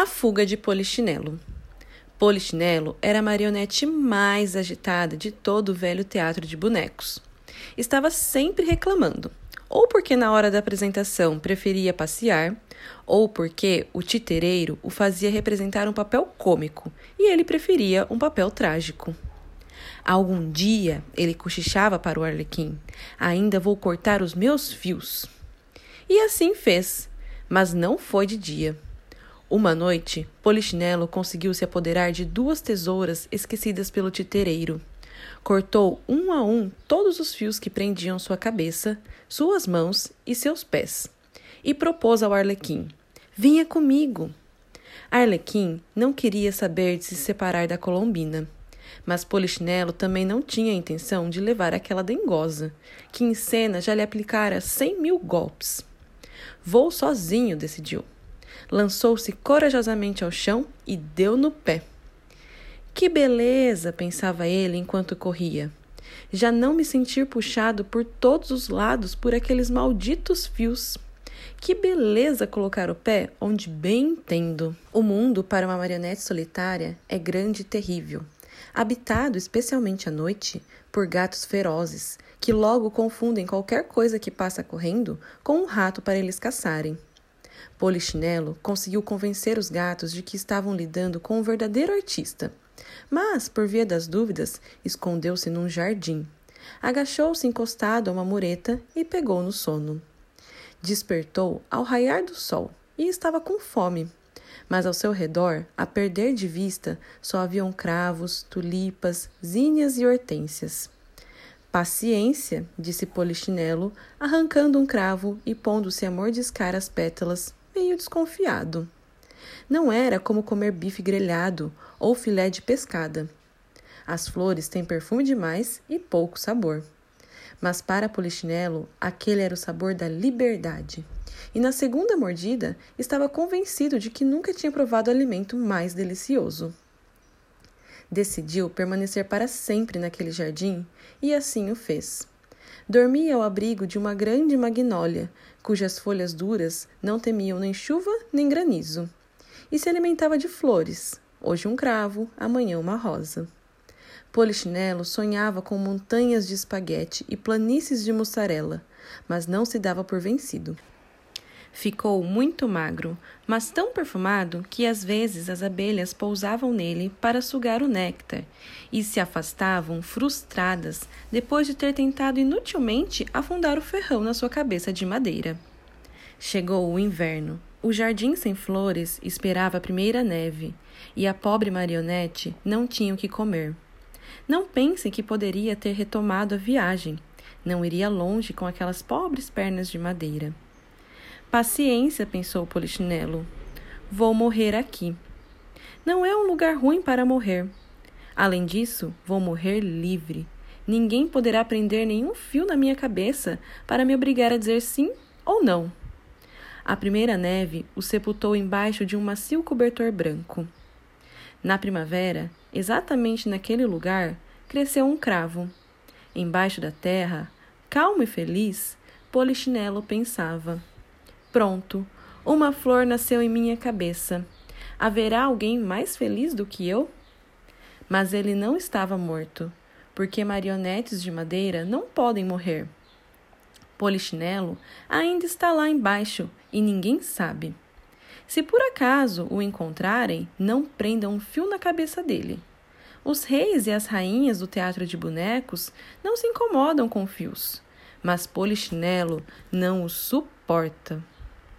A fuga de Polichinelo. Polichinelo era a marionete mais agitada de todo o velho teatro de bonecos. Estava sempre reclamando, ou porque na hora da apresentação preferia passear, ou porque o titereiro o fazia representar um papel cômico e ele preferia um papel trágico. Algum dia ele cochichava para o Arlequim: Ainda vou cortar os meus fios. E assim fez, mas não foi de dia. Uma noite, Polichinelo conseguiu se apoderar de duas tesouras esquecidas pelo titereiro. Cortou um a um todos os fios que prendiam sua cabeça, suas mãos e seus pés, e propôs ao Arlequim: Vinha comigo. Arlequim não queria saber de se separar da Colombina, mas Polichinelo também não tinha a intenção de levar aquela dengosa, que em cena já lhe aplicara cem mil golpes. Vou sozinho, decidiu lançou-se corajosamente ao chão e deu no pé. Que beleza! pensava ele enquanto corria. Já não me sentir puxado por todos os lados por aqueles malditos fios. Que beleza colocar o pé onde bem entendo. O mundo para uma marionete solitária é grande e terrível, habitado especialmente à noite por gatos ferozes, que logo confundem qualquer coisa que passa correndo com um rato para eles caçarem. Polichinelo conseguiu convencer os gatos de que estavam lidando com um verdadeiro artista. Mas, por via das dúvidas, escondeu-se num jardim. Agachou-se encostado a uma mureta e pegou no sono. Despertou ao raiar do sol e estava com fome. Mas ao seu redor, a perder de vista, só haviam cravos, tulipas, zinhas e hortênsias. Paciência, disse Polichinelo, arrancando um cravo e pondo-se a mordiscar as pétalas meio desconfiado. Não era como comer bife grelhado ou filé de pescada. As flores têm perfume demais e pouco sabor. Mas para Polichinelo, aquele era o sabor da liberdade. E na segunda mordida, estava convencido de que nunca tinha provado alimento mais delicioso. Decidiu permanecer para sempre naquele jardim e assim o fez. Dormia ao abrigo de uma grande magnólia, cujas folhas duras não temiam nem chuva nem granizo, e se alimentava de flores, hoje um cravo, amanhã uma rosa. Polichinelo sonhava com montanhas de espaguete e planícies de mussarela, mas não se dava por vencido. Ficou muito magro, mas tão perfumado que às vezes as abelhas pousavam nele para sugar o néctar e se afastavam frustradas depois de ter tentado inutilmente afundar o ferrão na sua cabeça de madeira. Chegou o inverno. O jardim sem flores esperava a primeira neve e a pobre marionete não tinha o que comer. Não pense que poderia ter retomado a viagem. Não iria longe com aquelas pobres pernas de madeira. Paciência, pensou Polichinelo. Vou morrer aqui. Não é um lugar ruim para morrer. Além disso, vou morrer livre. Ninguém poderá prender nenhum fio na minha cabeça para me obrigar a dizer sim ou não. A primeira neve o sepultou embaixo de um macio cobertor branco. Na primavera, exatamente naquele lugar, cresceu um cravo. Embaixo da terra, calmo e feliz, Polichinelo pensava. Pronto, uma flor nasceu em minha cabeça. Haverá alguém mais feliz do que eu? Mas ele não estava morto, porque marionetes de madeira não podem morrer. Polichinelo ainda está lá embaixo e ninguém sabe. Se por acaso o encontrarem, não prendam um fio na cabeça dele. Os reis e as rainhas do teatro de bonecos não se incomodam com fios, mas Polichinelo não o suporta.